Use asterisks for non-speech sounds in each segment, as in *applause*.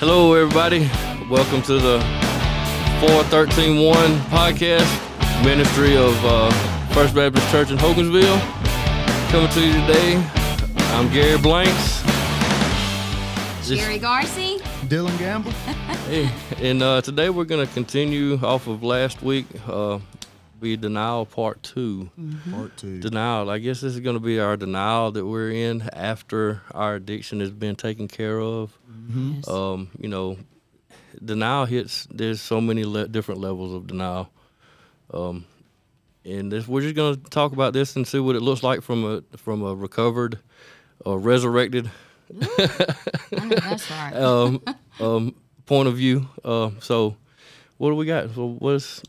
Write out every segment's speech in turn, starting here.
Hello, everybody. Welcome to the 4131 podcast, ministry of uh, First Baptist Church in Hogansville. Coming to you today, I'm Gary Blanks. This- Sheere Garcia. Dillon Gamble. *laughs* Hey, and uh, today we're going to continue off of last week, uh, be denial part 2 Part two. Denial. I guess this is going to be our denial that we're in after our addiction has been taken care of. Yes. Um, you know, denial hits. There's so many le- different levels of denial. Um, and this, we're just going to talk about this and see what it looks like from a from a recovered, or resurrected I that's right. *laughs* um, *laughs* um, point of view. Uh, so, what do we got? So, what's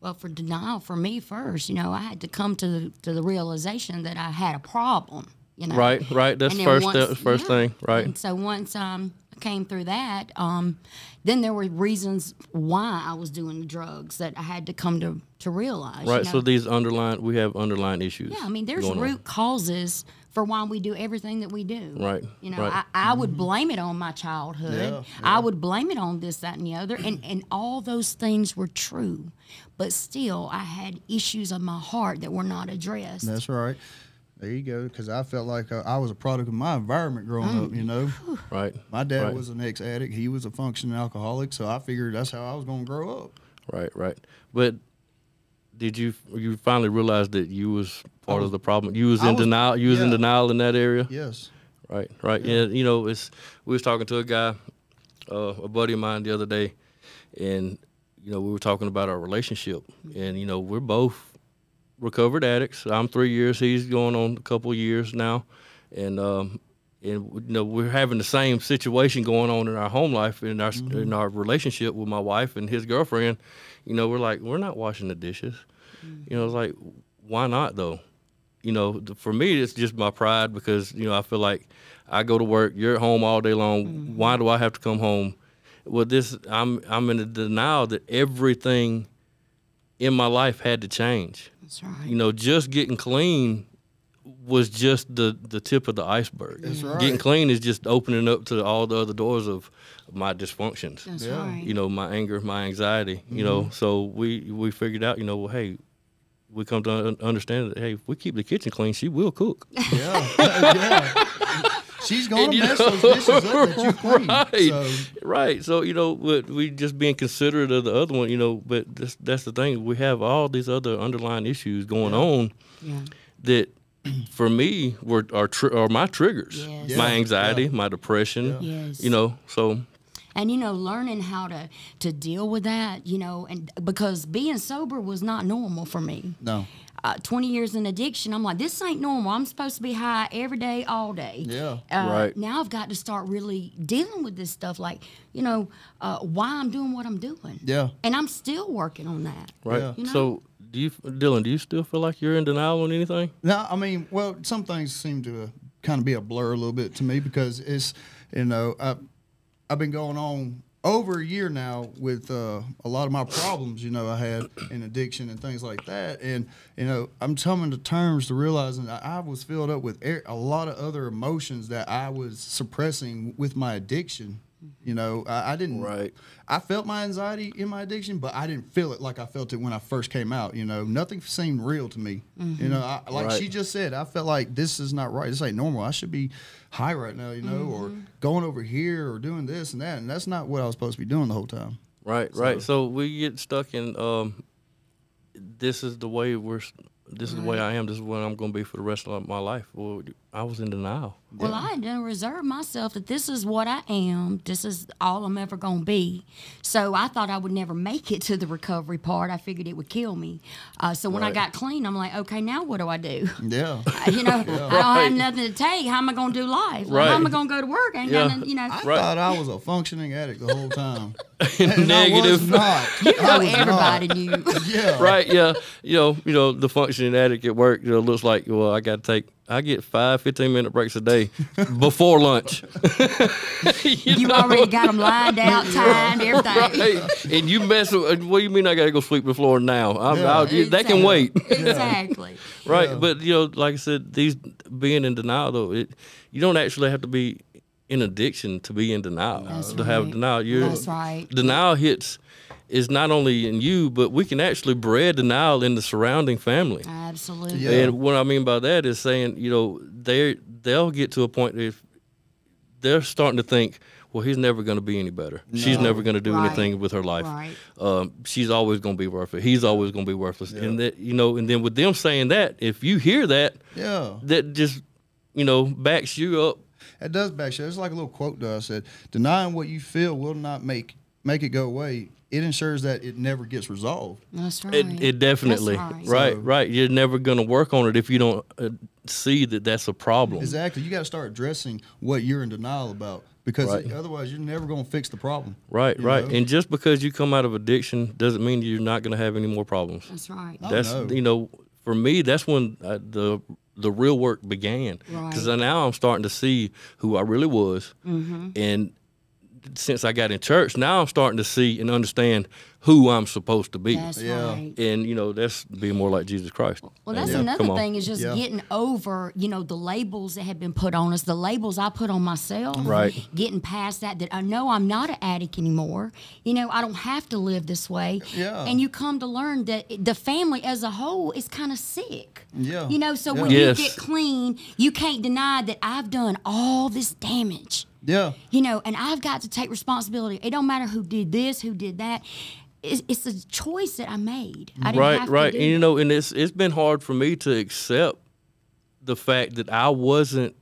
well, for denial, for me first, you know, I had to come to the to the realization that I had a problem. You know, right? Right. That's first. once- step, first yeah. thing. Right. And so once um, I came through that, um, then there were reasons why I was doing the drugs that I had to come to to realize. you Right. know. So these underlying, we have underlying issues. Yeah, I mean, there's going on. root causes for why we do everything that we do. Right, You know, right. I, I would blame it on my childhood. Yeah, I would blame it on this, that, and the other. And, and all those things were true. But still, I had issues of my heart that were not addressed. That's right. There you go. Because I felt like uh, I was a product of my environment growing up. You know, Right. my dad Right. was an ex-addict. He was a functioning alcoholic. So I figured that's how I was going to grow up. Right. Right. But did you you finally realize that you was part of the problem? You was in was- denial. You was in denial in that area. Yes. Right, right. Yeah. you know, it's we was talking to a guy, uh, a buddy of mine the other day, and you know we were talking about our relationship, and you know we're both recovered addicts. I'm three years. He's going on a couple years now, and um, and you know we're having the same situation going on in our home life in our in our relationship with my wife and his girlfriend. You know, we're like we're not washing the dishes. You know, it's like why not though? You know, for me, it's just my pride because you know I feel like I go to work, you're at home all day long. Why mm-hmm. do I have to come home? Well, this I'm I'm in a denial that everything in my life had to change. That's right. You know, just getting clean was just the the tip of the iceberg. That's mm-hmm. right. Getting clean is just opening up to all the other doors of my dysfunctions That's Yeah. right. you know my anger my anxiety you know mm-hmm. so we we figured out you know well hey we come to un- understand that hey if we keep the kitchen clean she will cook *laughs* Yeah. yeah. She's gonna mess know- those dishes up that you *laughs* clean. Right. So, right so you know but we just being considerate of the other one you know but this, that's the thing we have all these other underlying issues going on yeah. that for me were are, are my triggers Yes. my anxiety yeah. my depression Yes. you know so and you know learning how to to deal with that you know and because being sober was not normal for me no. uh, 20 years in addiction i'm like this ain't normal i'm supposed to be high every day all day Yeah. uh, Right. now i've got to start really dealing with this stuff like you know uh, why i'm doing what i'm doing Yeah. and i'm still working on that right Yeah. You know? so do you dillon do you still feel like you're in denial on anything No, I mean, well, some things seem to uh, kind of be a blur a little bit to me because it's, you know, I, I've been going on over a year now with uh, a lot of my problems, you know, I had in addiction and things like that. And, you know, I'm coming to terms to realizing that I was filled up with a a lot of other emotions that I was suppressing with my addiction. You know, I, I didn't. Right. I felt my anxiety in my addiction, but I didn't feel it like I felt it when I first came out. You know, nothing seemed real to me. You know, I, like Right. she just said, I felt like this is not right. This ain't normal. I should be high right now, you know, or going over here or doing this and that. And that's not what I was supposed to be doing the whole time. Right, right. So we get stuck in um, this is the way we're. This is the way I am. This is what I'm going to be for the rest of my life. Well, I was in denial. Well, I had to reserve myself that this is what I am. This is all I'm ever going to be. So I thought I would never make it to the recovery part. I figured it would kill me. Uh, so when I got clean, I'm like, okay, now what do I do? Yeah. *laughs* Uh, you know, I don't Right. have nothing to take. How am I going to do life? Like, Right. How am I going to go to work? I ain't Yeah. got nothing, you know. I Right. thought I was a functioning addict the whole time. *laughs* And I was Negative. not. *laughs* You I know, was everybody not. knew. Yeah. right? Yeah. You know, you know, the functioning addict at work, you know, looks like, well, I got to take, I get five 15 minute breaks a day before lunch. *laughs* You already got them lined out, *laughs* timed, everything. right? And you mess with, uh, what do you mean I got to go sweep the floor now? I'm, Yeah. I'll, you- that can wait. *laughs* Exactly. right Yeah. but you know like i said these being in denial though it you don't actually have to be in addiction to be in denial. That's to have denial. You're, That's right. Denial hits is not only in you, but we can actually bred denial in the surrounding family. Absolutely. Yeah. And what I mean by that is saying, you know, they they'll get to a point if they're starting to think, well, he's never going to be any better. She's never going to do Right. anything with her life. Right. Um, she's always going to be worthless. He's always going to be worthless. And that, you know, and then with them saying that, if you hear that, Yeah. that just, you know, backs you up. It does back shit. It's like a little quote that I said, denying what you feel will not make make it go away. It ensures that it never gets resolved. That's right. It, it definitely, That's right, right. So- right. You're never going to work on it if you don't uh, see that that's a problem. Exactly. You got to start addressing what you're in denial about because Right. otherwise you're never going to fix the problem. Right, right. know? And just because you come out of addiction doesn't mean you're not going to have any more problems. That's right. Oh, that's no. you know for me that's when uh, the the real work began because Right. now i'm starting to see who i really was Mm-hmm. and since i got in church now i'm starting to see and understand who i'm supposed to be That's Yeah. right. and you know that's being more like jesus christ Well, that's Yeah. another thing is just Yeah. getting over, you know, the labels that have been put on us, the labels I put on myself. Right. Getting past that, that I know I'm not an addict anymore. You know, I don't have to live this way. Yeah. And you come to learn that the family as a whole is kind of sick. Yeah. You know, so Yeah. when Yes. you get clean, you can't deny that I've done all this damage. Yeah. You know, and I've got to take responsibility. It don't matter who did this, who did that. It's, it's a choice that I made. I didn't right have to right do and you know and it's it's been hard for me to accept the fact that i wasn't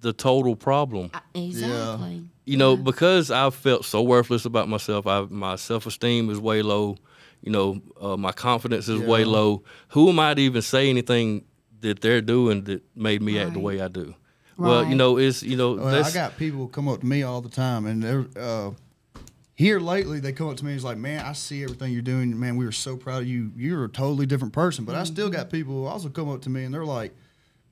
the total problem Exactly. you know, because I've felt so worthless about myself. I my self esteem is way low. You know, uh, my confidence is way low. Who am I to even say anything that they're doing that made me act the way I do? Well, you know, it's you know, Well, I got people come up to me all the time, and they're uh, here lately. They come up to me and it's like, "Man, I see everything you're doing. Man, we are so proud of you. You're a totally different person." But I still got people who also come up to me and they're like,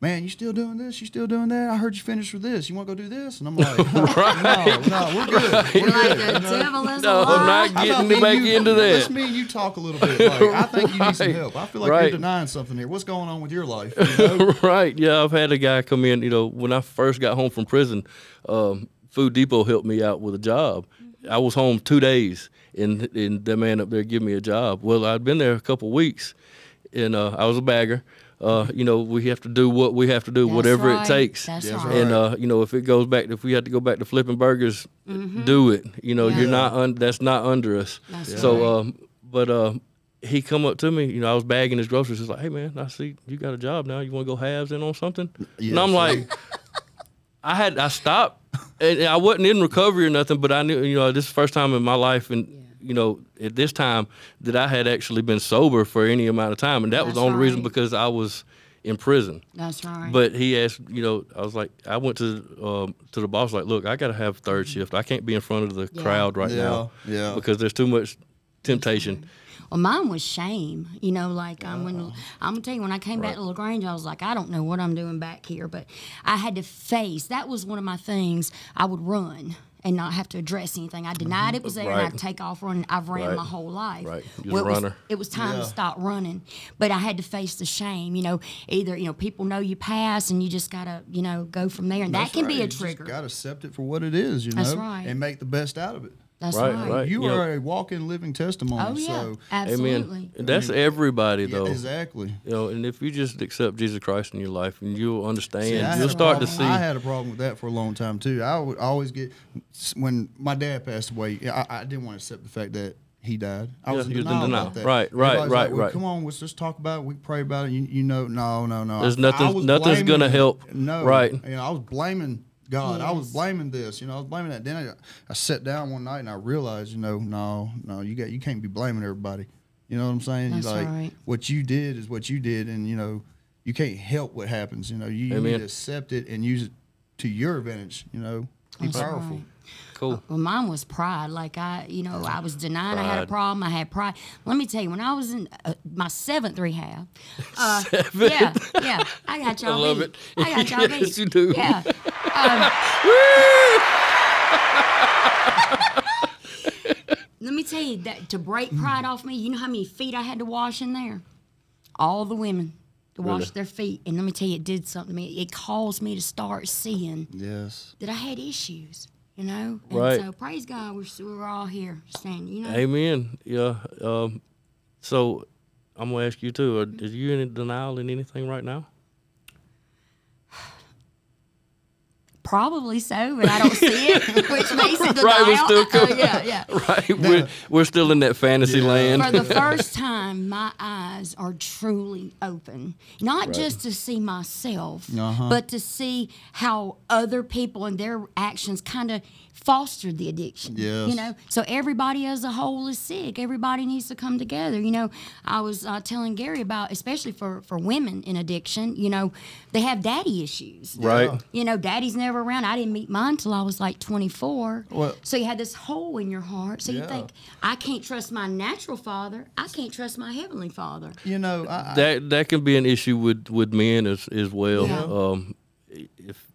"Man, you still doing this? You still doing that? I heard you finished with this. You want to go do this?" And I'm like, *laughs* "No, no, we're good. We're You're like good." the devil is No, a I'm not getting about me back you- into Let's that. me and you talk a little bit. Like, I think you need some help. I feel like Right. you're denying something here. What's going on with your life? You know? *laughs* right. Yeah, I've had a guy come in. You know, when I first got home from prison, um, Food Depot helped me out with a job. I was home two days, and and that man up there gave me a job. Well, I'd been there a couple weeks, and uh, I was a bagger. Uh, you know, we have to do what we have to do, That's whatever right. it takes. That's That's right. And uh, you know, if it goes back, if we have to go back to flipping burgers, do it. You know, Yeah. you're not un- that's not under us. That's so, right. um, but uh, he come up to me. You know, I was bagging his groceries. He's like, "Hey man, I see you got a job now. You want to go halves in on something?" and I'm like, I had I stopped, and I wasn't in recovery or nothing, but I knew you know this is the first time in my life, and you know at this time that I had actually been sober for any amount of time, and that was the That's only reason because I was in prison. That's right. But he asked, you know, I was like, I went to um, to the boss, like, look, I got to have third shift. I can't be in front of the Yeah. crowd right Yeah, now, yeah. because there's too much temptation. Well, mine was shame. You know, like um, when. I'm gonna tell you, when I came back to Lagrange, I was like, I don't know what I'm doing back here, but I had to face. That was one of my things. I would run and not have to address anything. I denied mm-hmm. it was there, and I'd take off running. I've ran Right. my whole life. Right. You was Well, a it was- runner. It was time Yeah. to stop running, but I had to face the shame. You know, either you know people know you pass, and you just gotta you know go from there, and that can right. be a You just trigger. Got to accept it for what it is, you know, That's right. and make the best out of it. That's Right, right. right. You you are know- a walking, living testimony. Oh yeah, So, absolutely. Amen. That's everybody yeah, though. exactly. You know, and if you just accept Jesus Christ in your life, and you'll understand, See, you'll a start to see. I had a problem with that for a long time too. I would always get when my dad passed away. I, I didn't want to accept the fact that he died. I Yeah, was in you was in denial, denial. about that. Right, right, right, like, well, right. Come on, let's just talk about it. We pray about it. You, you know, no, no, no. There's I- nothing- I nothing's gonna help. No, Right. You know, I was blaming God. I was blaming this. You know, I was blaming that. Then I, I sat down one night and I realized, you know, no, no, you got you can't be blaming everybody. You know what I'm saying? That's you like right. what you did is what you did, and you know, you can't help what happens. You know, you, you Amen. need to accept it and use it to your advantage. You know, be That's powerful. right. cool. Well, mine was pride. Like I, you know, I was denying I had a problem. I had pride. Let me tell you, when I was in uh, my seventh rehab, uh, *laughs* yeah, yeah, I got y'all I love beat. it. I got y'all *laughs* Yes, beat. you do. Yeah. *laughs* Um, let me tell you that to break pride off me, you know how many feet I had to wash in there? All the women. to wash Really? their feet. And let me tell you, it did something to me. It caused me to start seeing Yes. that I had issues, you know? And Right. so praise God, we're, we're all here standing, you know? Amen. Yeah. Um, so I'm gonna ask you too. Are, are you in denial in anything right now? Probably so, but I don't see it, *laughs* which makes it denial. Right, we're still Oh, yeah, yeah. *laughs* Right. We're we're still in that fantasy land. For the *laughs* first time, my eyes are truly open. Not just to see myself, Uh-huh. but to see how other people and their actions kind of fostered the addiction. Yes. You know, so everybody as a whole is sick. Everybody needs to come together. You know, I was uh, telling Gary about, especially for, for women in addiction, you know, they have daddy issues. right. You know, daddy's never around. I didn't meet mine till I was like 24. Well- so you had this hole in your heart. So you think, I can't trust my natural father. I can't trust my heavenly father. You know, I, I, That that can be an issue with with men as as well. Yeah. Um, if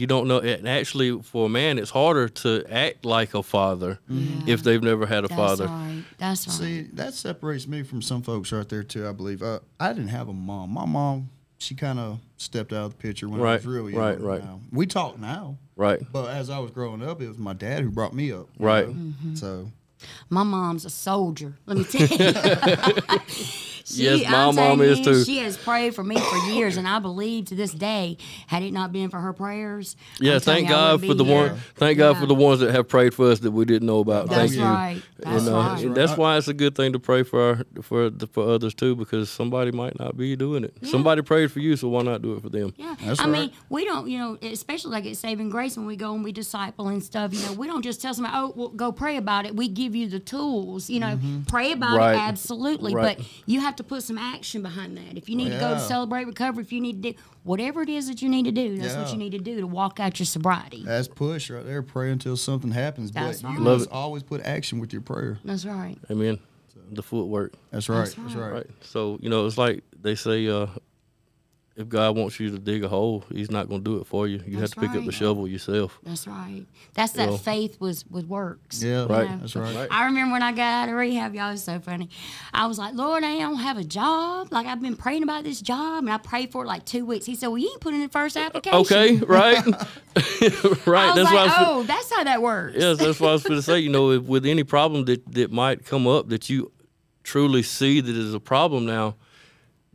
you don't know, and actually for a man, it's harder to act like a father if they've never had a father. That's father. right. That's right. see that separates me from some folks right there too. I believe. Uh, I didn't have a mom. My mom, she kind of stepped out of the picture when I Right, was really young. right, right. Now, We talk now, Right. but as I was growing up, it was my dad who brought me up. Right. Mm-hmm. So My mom's a soldier. Let me tell you. *laughs* *laughs* She, Yes, my I'm mom is you, too. She has prayed for me for years, and I believe to this day, had it not been for her prayers, Yeah, I'm thank God for the be one. Thank God Yeah. for the ones that have prayed for us that we didn't know about. That's thank you. right. That's and, uh, right. and that's why it's a good thing to pray for our, for the, for others too, because somebody might not be doing it. Somebody prayed for you, so why not do it for them? Yeah, That's I right. mean, we don't, you know, especially like at Saving Grace when we go and we disciple and stuff. You know, we don't just tell somebody, "Oh, well, go pray about it." We give you the tools. You know, pray about Right. it, absolutely, Right. but you have to put some action behind that. If you need to go to celebrate recovery, if you need to do whatever it is that you need to do, that's what you need to do to walk out your sobriety. that's push right there. Pray until something happens, That's but right. you Love must it. always put action with your prayer. That's right. Amen. The footwork. That's right. That's That's right. right. Right. So you know, it's like they say, uh, if God wants you to dig a hole, He's not going to do it for you. You have to pick up the shovel yourself. That's right. That's that Well- faith was with works. Yeah, Right. know? That's right. Right. I remember when I got out of rehab, y'all was so funny. I was like, Lord, I don't have a job. Like I've been praying about this job, and I prayed for it like two weeks. He said, Well, you ain't put in the first uh, application. Okay. *laughs* Right. *laughs* *laughs* right. I was That's like, what I was. fin- Oh, that's how that works. Yes, that's what I was going to say. You know, if, with any problem that, that might come up that you truly see that is a problem now,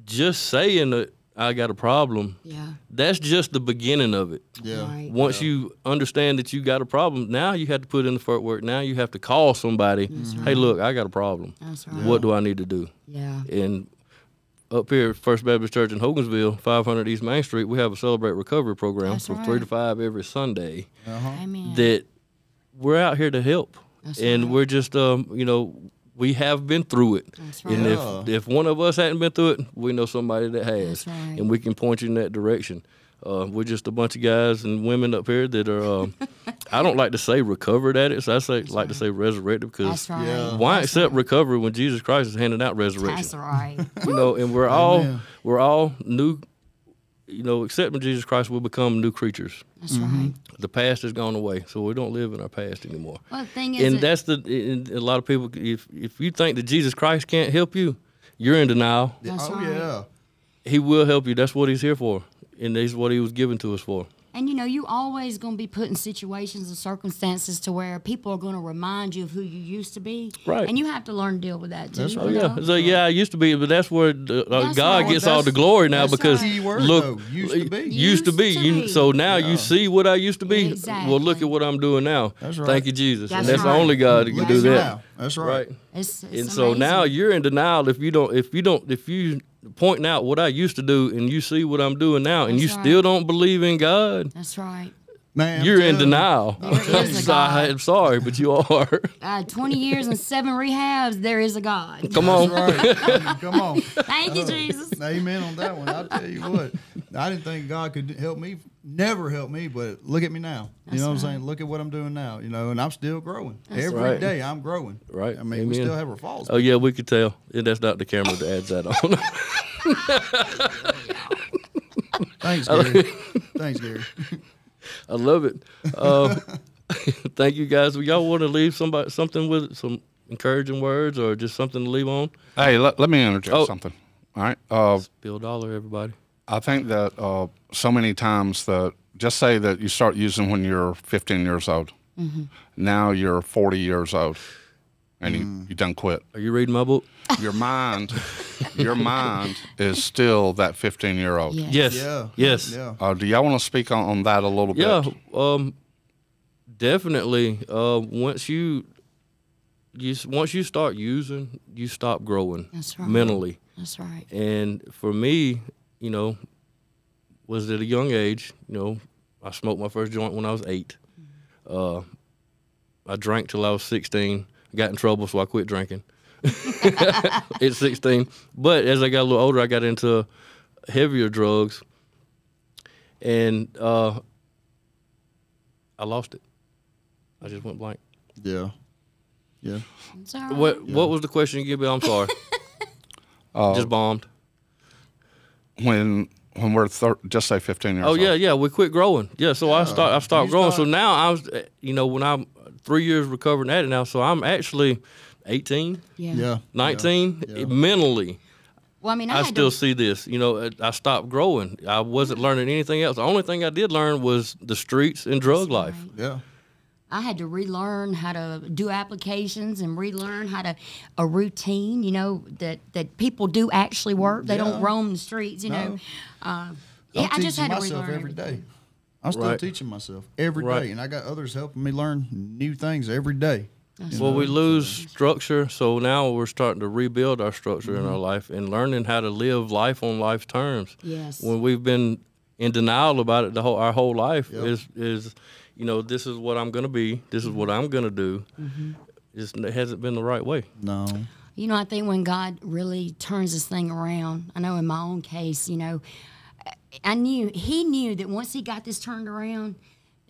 just saying that I got a problem, Yeah. that's just the beginning of it. Yeah. Right. Once you understand that you got a problem, now you have to put in the footwork. Now you have to call somebody. Hey, look, I got a problem. That's right. What do I need to do? Yeah. And up here at First Baptist Church in Hogansville, 500 East Main Street, we have a Celebrate Recovery program That's from three to five every Sunday. Amen. That we're out here to help, That's and right. we're just, um, you know, we have been through it. That's And right. if if one of us hadn't been through it, we know somebody that has, That's right. and we can point you in that direction. Uh, we're just a bunch of guys and women up here that are. Um, I don't like to say recovered addicts. I say like to say resurrected because right. Yeah. why That's accept right. recovery when Jesus Christ is handing out resurrection? That's right. *laughs* you know, and we're all Amen. we're all new. You know, accepting Jesus Christ, we become new creatures. That's right. Mm-hmm. The past has gone away, so we don't live in our past anymore. Well, the thing is, and that- that's the and a lot of people. If if you think that Jesus Christ can't help you, you're in denial. That's oh right. yeah. He will help you. That's what He's here for, and that's what He was given to us for. And you know, you always going to be put in situations and circumstances to where people are going to remind you of who you used to be. Right. And you have to learn to deal with that too. That's you right. Yeah, so yeah, I used to be, but that's where the, uh, That's God right. gets all the glory now because right. Word, look, though. Used to be. used to be. To You, so now Yeah. you see what I used to be. Well, look at what I'm doing now. That's right. Thank you, Jesus. and That's that's the only God that can That's do that. Now. That's right. Right. It's, it's and so now you're in denial if you don't if you don't if you pointing out what I used to do and you see what I'm doing now and you right. still don't believe in God, That's right. Man, I'm you're in denial. There is a So I- God. I'm sorry, but you are. *laughs* Uh, 20 years and seven rehabs, there is a God. Come on. That's right. *laughs* Come on. Thank you, Jesus. *laughs* Amen on that one. I'll tell you what. I didn't think God could help me, never help me, but look at me now. You know what I'm saying? Look at what I'm doing now, you know, and I'm still growing. Every day right. I'm growing. Right. I mean, we still have our faults. Oh yeah, we could tell. And that's not the camera that adds that on. Thanks, Gary. Thanks, Gary. I love it. Uh, *laughs* thank you guys. Y'all want to leave somebody something with some encouraging words or just something to leave on? Hey, let, let me interject Oh. something. All right. Uh, Bill Dollar, everybody. I think that uh, so many times that just say that you start using when you're 15 years old. Now you're 40 years old, and mm. you, you done quit. Are you reading my book? Your mind, *laughs* your mind is still that 15 year old. Yes. Yes. Yeah. yes. Yeah. Uh, do y'all want to speak on, on, that a little yeah, bit? Yeah. Um, definitely. Uh, once you, you, once you start using, you stop growing. That's right. Mentally. That's right. And for me, you know, was at a young age. You know, I smoked my first joint when I was eight. Mm. Uh, I drank till I was 16 got in trouble, so I quit drinking *laughs* at sixteen. But as I got a little older, I got into heavier drugs, and uh, I lost it. I just went blank. Yeah. Yeah. It's all right. What What was the question, Gibby? I'm sorry. *laughs* just bombed. When when we're thir- just say 15 years Oh old. yeah, yeah. We quit growing. Yeah, so I start. I stopped You growing. So now I was, uh, you know, when I'm three years recovering at it now, so I'm actually 18, yeah. Yeah. 19 Yeah. mentally. Well, I mean, I, I still to, see this. You know, I stopped growing. I wasn't learning anything else. The only thing I did learn was the streets and drug life. Yeah. I had to relearn how to do applications and relearn how to a routine. You know that that people do actually work. They don't roam the streets. You know. Uh, yeah, I just had to myself relearn every everything. day. I'm still Right. teaching myself every day, Right. and I got others helping me learn new things every day. Well, know? we lose structure, so now we're starting to rebuild our structure in our mm-hmm. life and learning how to live life on life's terms. Yes. When we've been in denial about it the whole our whole life Yep. is is you know this is what I'm gonna be, this is what mm-hmm. I'm gonna do. Mm-hmm. It's, it hasn't been the right way. No. You know, I think when God really turns this thing around, I know in my own case, you know, I knew He knew that once He got this turned around,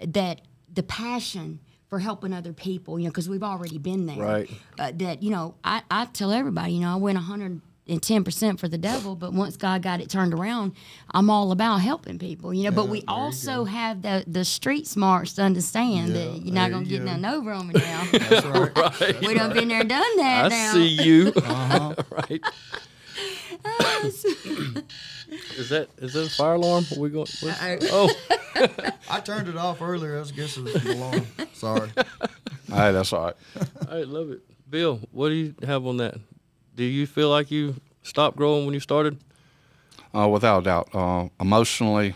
that the passion for helping other people, you know, because we've already been there. Right. Uh, that, you know, I, I tell everybody, you know, I went 110% for the devil, but once God got it turned around, I'm all about helping people, you know. but we also have the, the street smarts to understand Yeah, that you're not going to you get go. nothing over on me *laughs* now. That's right. *laughs* Right. we done been there, done that I now. see you. Uh-huh. *laughs* right. Is that is that a fire alarm? Are we going? what's- Oh, *laughs* I turned it off earlier. I guess it was the alarm. Sorry. Hey, that's all right. I love it. Bill, what do you have on that? Do you feel like you stopped growing when you started? Uh, without a doubt. Uh, emotionally,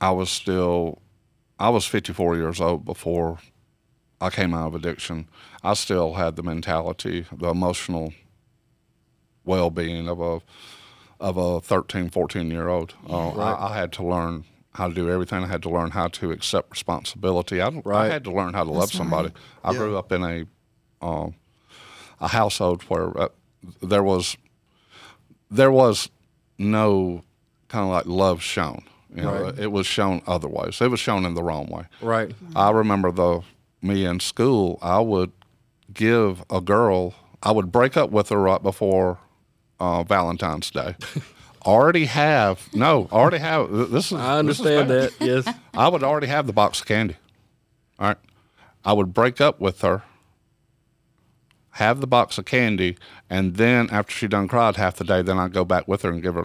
I was still, I was 54 years old before I came out of addiction. I still had the mentality, the emotional well-being of a of a 13, 14 year old. Uh, I, I had to learn how to do everything. I had to learn how to accept responsibility. I, I had to learn how to love somebody. right. I Yeah. grew up in a uh, a household where uh, there was there was no kind of like love shown. You know, Right. it was shown otherwise. It was shown in the wrong way. Right. I remember the me in school. I would give a girl. I would break up with her right before uh, Valentine's Day. already have no. Already have. This is. I this is understand that. Yes. *laughs* I would already have the box of candy. All right. I would break up with her, have the box of candy, and then after she done cried half the day, then I'd go back with her and give her.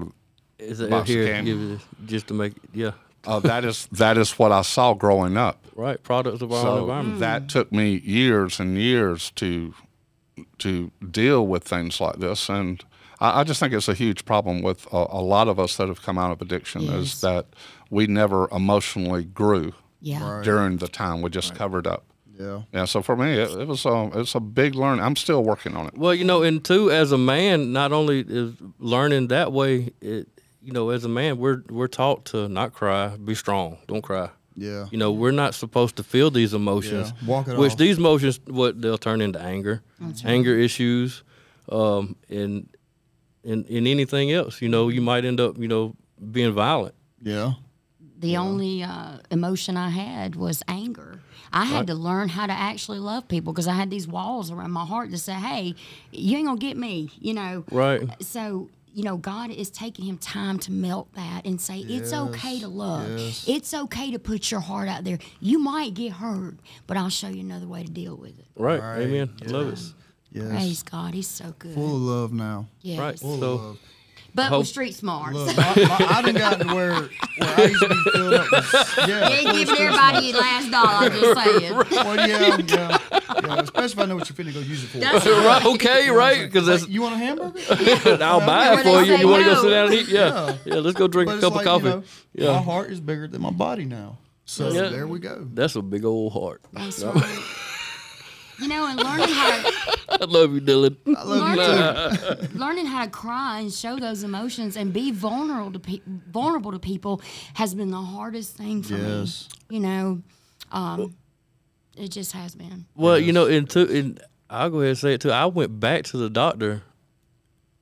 Is it Box of here? candy. Give this, just to make yeah. Uh, that is that is what I saw growing up. Right. Products of our So environment. that took me years and years to to deal with things like this, and I, I just think it's a huge problem with a, a lot of us that have come out of addiction Yes. is that we never emotionally grew Yeah. Right. during the time we just covered up. Yeah. Yeah, so for me, it, it was a it's a big learn. I'm still working on it. Well, you know, and two, as a man, not only is learning that way, it, you know, as a man, we're we're taught to not cry, be strong, don't cry. Yeah. You know, we're not supposed to feel these emotions. Yeah, walk it which off. these emotions, what they'll turn into anger, anger issues, um, and and and anything else. You know, you might end up, you know, being violent. Yeah. The only uh, emotion I had was anger. I had to learn how to actually love people because I had these walls around my heart to say, "Hey, you ain't gonna get me," you know. Right. So you know, God is taking him time to melt that and say it's okay to love. yes. It's okay to put your heart out there. You might get hurt, but I'll show you another way to deal with it. Right. Right. Amen. I Love it. Yes. Praise God, He's so good. Full of love now. yes. Right. Full So- of love. but hope- with street smart. Look, *laughs* my, my, I done gotten to where, where I used to be filled up with, yeah. you ain't giving everybody your last dollar. I'm just saying. Well, yeah, yeah, yeah. Especially if I know what you're finna go use it for. That's *laughs* You right, okay, what I'm right? saying? Because Like, that's you want a hamburger? *laughs* I'll buy it for you. You want to go sit down and eat? Yeah, Yeah. yeah. let's go drink But a cup like, of you coffee. know, yeah, My heart is bigger than my body now. So Yeah. there we go. that's a big old heart. That's right. You know, and learning how to I love you, Dillon. I love you too. *laughs* learning how to cry and show those emotions and be vulnerable to pe- vulnerable to people has been the hardest thing for Yes. me. You know, um, it just has been. Well, you know, and to and I'll go ahead and say it too. I went back to the doctor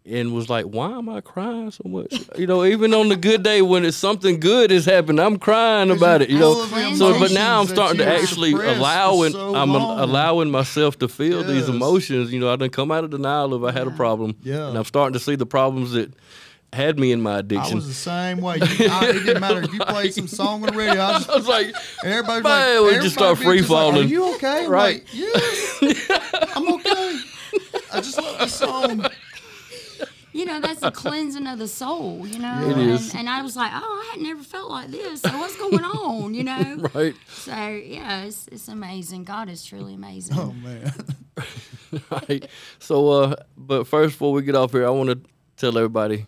and was like, "Why am I crying so much?" You know, even on the good day when it's something good has happened, I'm crying about it. You know, the so but now I'm starting to actually allowing. so I'm long. allowing myself to feel these emotions. You know, I didn't come out of denial if I had a problem. Yeah. and I'm starting to see the problems that had me in my addiction. I was the same way. You, I, it didn't matter if you *laughs* played some song on the radio. I *laughs* just I was like, everybody Man, we just start free falling. free-falling. Are you okay? I'm Right. Like, yes, I'm okay. *laughs* I just love this song. You know, that's the cleansing of the soul. You know, It and, is. and I was like, oh, I had never felt like this. So what's going on? You know. *laughs* right. So yeah, it's, it's amazing. God is truly amazing. Oh man. *laughs* right. So, uh, but first, before we get off here, I want to tell everybody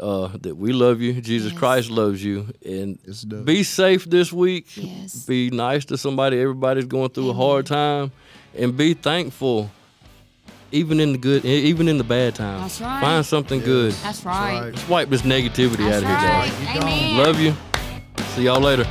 uh, that we love you. Jesus Yes. Christ loves you, and Yes, be safe this week. Yes. Be nice to somebody. Everybody's going through a hard time, and be thankful, even in the good, even in the bad times. That's right. Find something good. That's right. right. Let's wipe this negativity That's out of here, right. guys. Amen. Love you. See y'all later.